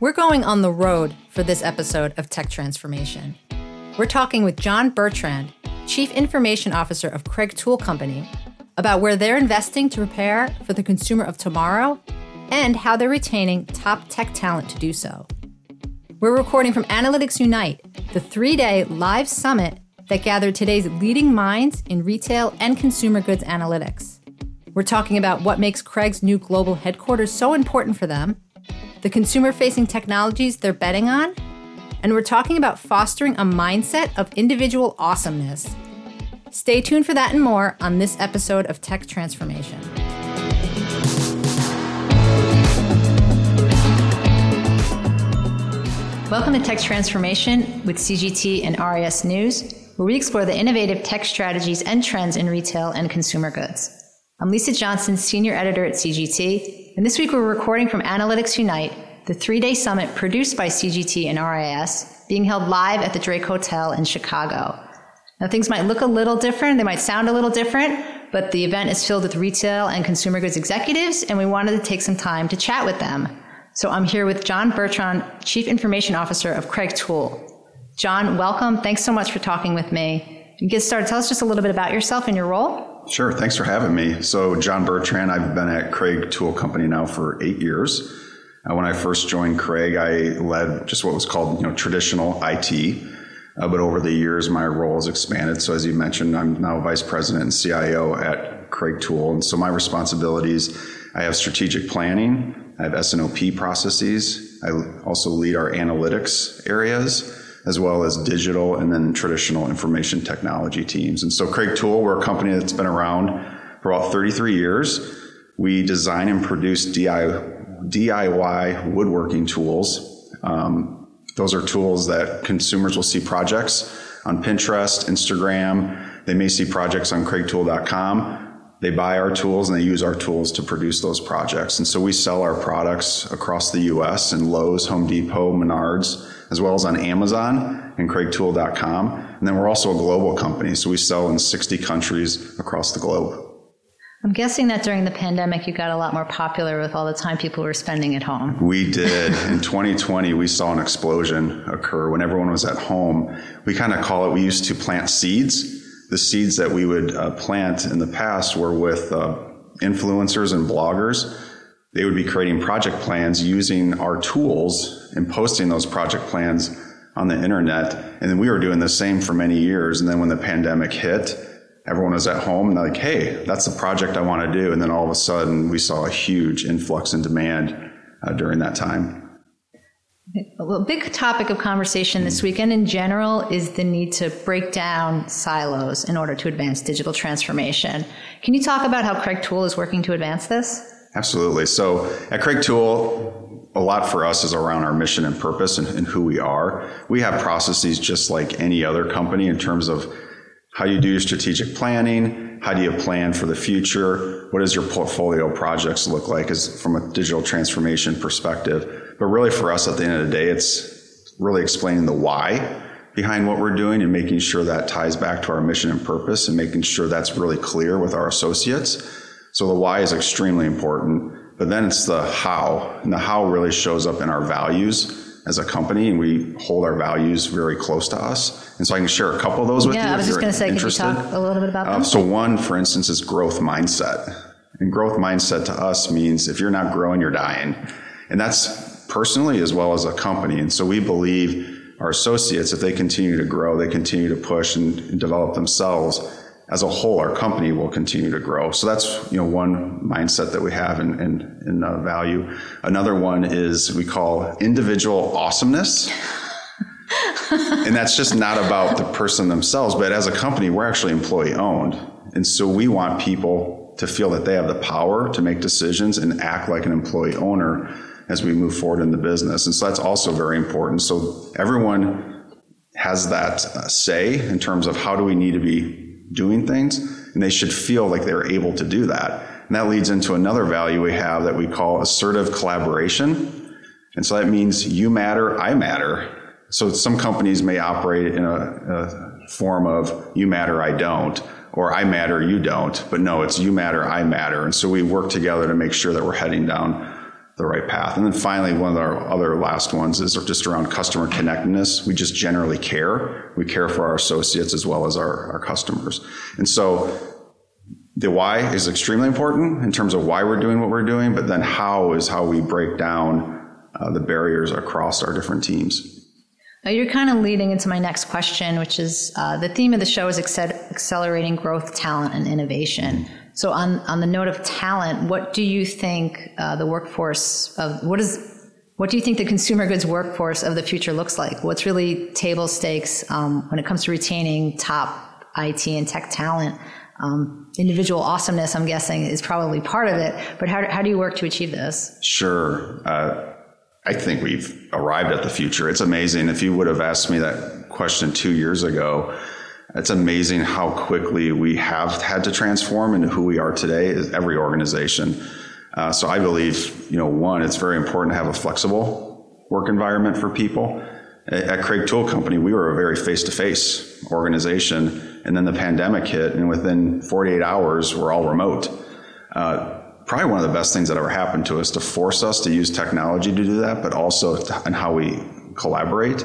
We're going on the road for this episode of Tech Transformation. We're talking with John Bertrand, Chief Information Officer of Kreg Tool Company, about where they're investing to prepare for the consumer of tomorrow and how they're retaining top tech talent to do so. We're recording from Analytics Unite, the three day live summit that gathered today's leading minds in retail and consumer goods analytics. We're talking about what makes Kreg's new global headquarters so important for them the consumer facing technologies they're betting on, and we're talking about fostering a mindset of individual awesomeness. Stay tuned for that and more on this episode of Tech Transformation. Welcome to Tech Transformation with CGT and RIS News, where we explore the innovative tech strategies and trends in retail and consumer goods. I'm Lisa Johnson, Senior Editor at CGT, and this week we're recording from Analytics Unite, the three day summit produced by CGT and RIS, being held live at the Drake Hotel in Chicago. Now, things might look a little different, they might sound a little different, but the event is filled with retail and consumer goods executives, and we wanted to take some time to chat with them. So I'm here with John Bertrand, Chief Information Officer of Kreg Tool. John, welcome. Thanks so much for talking with me. To get started, tell us just a little bit about yourself and your role. Sure. Thanks for having me. So, John Bertrand, I've been at Kreg Tool Company now for eight years. Uh, when I first joined Kreg, I led just what was called you know traditional IT. Uh, but over the years, my role has expanded. So, as you mentioned, I'm now vice president and CIO at Kreg Tool, and so my responsibilities: I have strategic planning, I have S&OP processes, I also lead our analytics areas as well as digital and then traditional information technology teams. And so Kreg Tool, we're a company that's been around for about 33 years. We design and produce DIY woodworking tools. Um, those are tools that consumers will see projects on Pinterest, Instagram. They may see projects on kregtool.com. They buy our tools and they use our tools to produce those projects. And so we sell our products across the US in Lowe's, Home Depot, Menards, as well as on Amazon and kregtool.com. And then we're also a global company, so we sell in 60 countries across the globe. I'm guessing that during the pandemic, you got a lot more popular with all the time people were spending at home. We did. in 2020, we saw an explosion occur when everyone was at home. We kind of call it, we used to plant seeds. The seeds that we would uh, plant in the past were with uh, influencers and bloggers they would be creating project plans using our tools and posting those project plans on the internet. And then we were doing the same for many years. And then when the pandemic hit, everyone was at home and they're like, hey, that's the project I want to do. And then all of a sudden, we saw a huge influx in demand uh, during that time. A big topic of conversation this hmm. weekend in general is the need to break down silos in order to advance digital transformation. Can you talk about how Kreg Tool is working to advance this? Absolutely. So at Kreg Tool, a lot for us is around our mission and purpose and, and, who we are. We have processes just like any other company in terms of how you do your strategic planning, how do you plan for the future, what does your portfolio projects look like as from a digital transformation perspective. But really for us at the end of the day, it's really explaining the why behind what we're doing and making sure that ties back to our mission and purpose and making sure that's really clear with our associates so the why is extremely important, but then it's the how. And the how really shows up in our values as a company, and we hold our values very close to us. And so I can share a couple of those with yeah, you. Yeah, I was just going to say, interested. can you talk a little bit about uh, them? so one, for instance, is growth mindset. And growth mindset to us means if you're not growing, you're dying. And that's personally as well as a company. And so we believe our associates, if they continue to grow, they continue to push and, and develop themselves, as a whole, our company will continue to grow. So that's you know one mindset that we have in in, in uh, value. Another one is we call individual awesomeness. and that's just not about the person themselves, but as a company, we're actually employee owned. And so we want people to feel that they have the power to make decisions and act like an employee owner as we move forward in the business. And so that's also very important. So everyone has that uh, say in terms of how do we need to be doing things, and they should feel like they're able to do that. And that leads into another value we have that we call assertive collaboration. And so that means you matter, I matter. So some companies may operate in a, a form of you matter, I don't, or I matter, you don't. But no, it's you matter, I matter. And so we work together to make sure that we're heading down the right path. And then finally, one of our other last ones is just around customer connectedness. We just generally care. We care for our associates as well as our, our customers. And so the why is extremely important in terms of why we're doing what we're doing, but then how is how we break down uh, the barriers across our different teams. You're kind of leading into my next question, which is uh, the theme of the show is accelerating growth, talent, and innovation. So, on, on the note of talent, what do you think uh, the workforce of what is what do you think the consumer goods workforce of the future looks like? What's really table stakes um, when it comes to retaining top IT and tech talent? Um, individual awesomeness, I'm guessing, is probably part of it. But how, how do you work to achieve this? Sure. Uh, I think we've arrived at the future. It's amazing. If you would have asked me that question two years ago, it's amazing how quickly we have had to transform into who we are today as every organization. Uh, so I believe, you know, one, it's very important to have a flexible work environment for people. At Kreg Tool Company, we were a very face-to-face organization, and then the pandemic hit, and within 48 hours, we're all remote. Uh, probably one of the best things that ever happened to us to force us to use technology to do that, but also in how we collaborate.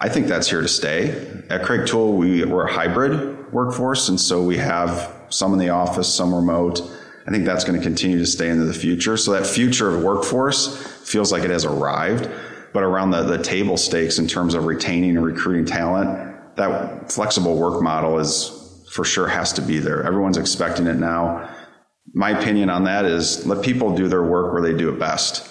I think that's here to stay. At Kreg Tool, we, we're a hybrid workforce, and so we have some in the office, some remote. I think that's going to continue to stay into the future. So that future of workforce feels like it has arrived, but around the, the table stakes in terms of retaining and recruiting talent, that flexible work model is for sure has to be there. Everyone's expecting it now. My opinion on that is let people do their work where they do it best.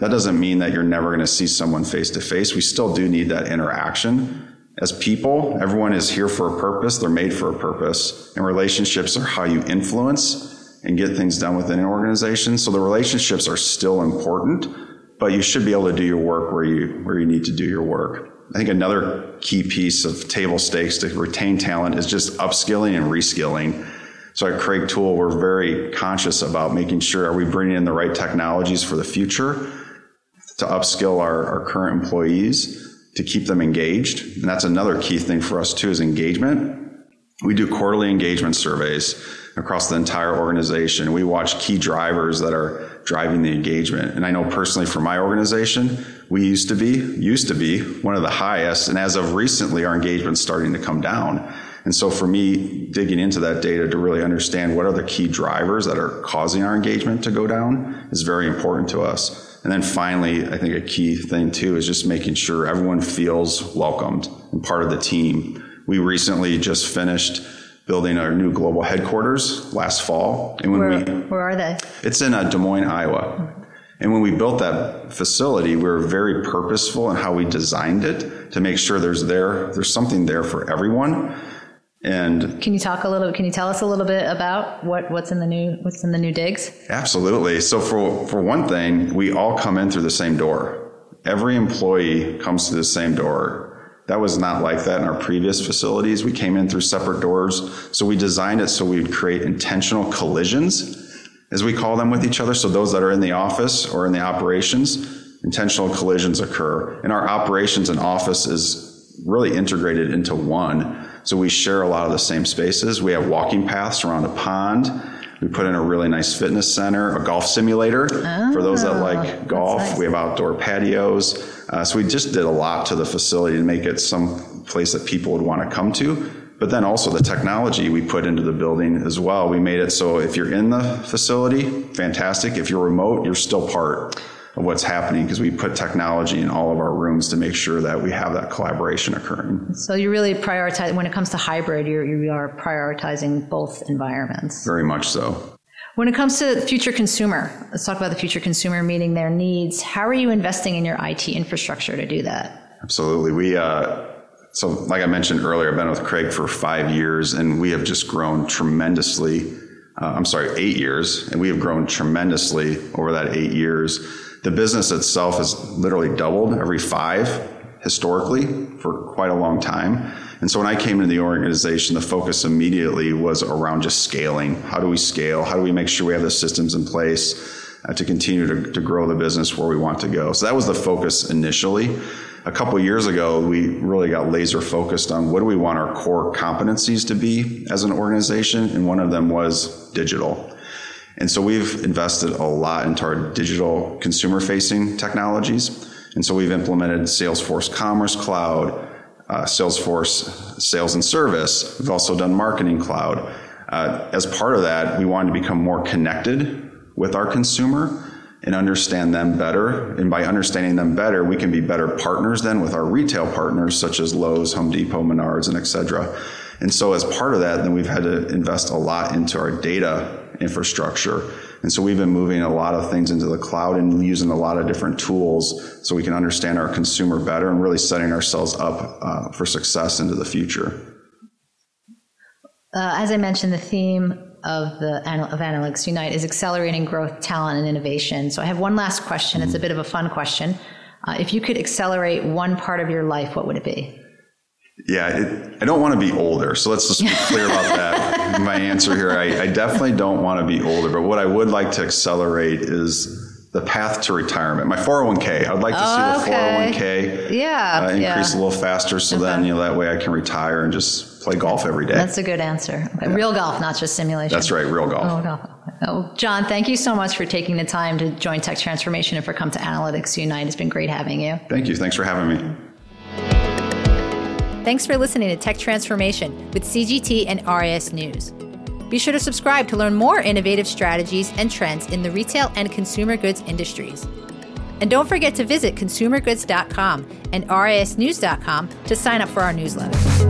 That doesn't mean that you're never going to see someone face to face. We still do need that interaction. As people, everyone is here for a purpose. They're made for a purpose. And relationships are how you influence and get things done within an organization. So the relationships are still important, but you should be able to do your work where you, where you need to do your work. I think another key piece of table stakes to retain talent is just upskilling and reskilling. So at Kreg Tool, we're very conscious about making sure are we bringing in the right technologies for the future to upskill our, our current employees to keep them engaged. And that's another key thing for us too is engagement. We do quarterly engagement surveys across the entire organization. We watch key drivers that are driving the engagement. And I know personally for my organization, we used to be, used to be one of the highest. And as of recently, our engagement's starting to come down. And so for me, digging into that data to really understand what are the key drivers that are causing our engagement to go down is very important to us. And then finally, I think a key thing too is just making sure everyone feels welcomed and part of the team. We recently just finished building our new global headquarters last fall. And when where, we, where are they? It's in uh, Des Moines, Iowa. And when we built that facility, we were very purposeful in how we designed it to make sure there's there, there's something there for everyone. And can you talk a little? Can you tell us a little bit about what, what's in the new what's in the new digs? Absolutely. So for for one thing, we all come in through the same door. Every employee comes through the same door. That was not like that in our previous facilities. We came in through separate doors. So we designed it so we would create intentional collisions, as we call them, with each other. So those that are in the office or in the operations, intentional collisions occur. And our operations and office is really integrated into one. So we share a lot of the same spaces. We have walking paths around a pond. We put in a really nice fitness center, a golf simulator oh, for those that like golf. Nice. We have outdoor patios. Uh, so we just did a lot to the facility to make it some place that people would want to come to. But then also the technology we put into the building as well. We made it so if you're in the facility, fantastic. If you're remote, you're still part of what's happening because we put technology in all of our rooms to make sure that we have that collaboration occurring. So you really prioritize when it comes to hybrid. You're, you are prioritizing both environments. Very much so. When it comes to future consumer, let's talk about the future consumer meeting their needs. How are you investing in your IT infrastructure to do that? Absolutely. We uh, so like I mentioned earlier, I've been with Kreg for five years, and we have just grown tremendously. Uh, I'm sorry, eight years, and we have grown tremendously over that eight years the business itself has literally doubled every five historically for quite a long time. And so when I came into the organization, the focus immediately was around just scaling. How do we scale? How do we make sure we have the systems in place uh, to continue to, to grow the business where we want to go? So that was the focus initially. A couple years ago, we really got laser focused on what do we want our core competencies to be as an organization, and one of them was digital. And so we've invested a lot into our digital consumer facing technologies. And so we've implemented Salesforce Commerce Cloud, uh, Salesforce Sales and Service. We've also done Marketing Cloud. Uh, as part of that, we wanted to become more connected with our consumer and understand them better. And by understanding them better, we can be better partners then with our retail partners, such as Lowe's, Home Depot, Menards, and et cetera. And so as part of that, then we've had to invest a lot into our data infrastructure. And so we've been moving a lot of things into the cloud and using a lot of different tools so we can understand our consumer better and really setting ourselves up uh, for success into the future. Uh, as I mentioned, the theme of the of Analytics Unite is accelerating growth, talent, and innovation. So I have one last question. It's a bit of a fun question. Uh, if you could accelerate one part of your life, what would it be? Yeah, it, I don't want to be older. So let's just be clear about that. My answer here I, I definitely don't want to be older, but what I would like to accelerate is the path to retirement. My 401k. I'd like to see the 401k yeah, uh, increase yeah. a little faster so okay. then you know that way I can retire and just play golf every day. That's a good answer. Okay. Yeah. Real golf, not just simulation. That's right, real golf. Oh, golf. Oh, John, thank you so much for taking the time to join Tech Transformation and for come to Analytics Unite. It's been great having you. Thank you. Thanks for having me. Thanks for listening to Tech Transformation with CGT and RIS News. Be sure to subscribe to learn more innovative strategies and trends in the retail and consumer goods industries. And don't forget to visit consumergoods.com and risnews.com to sign up for our newsletter.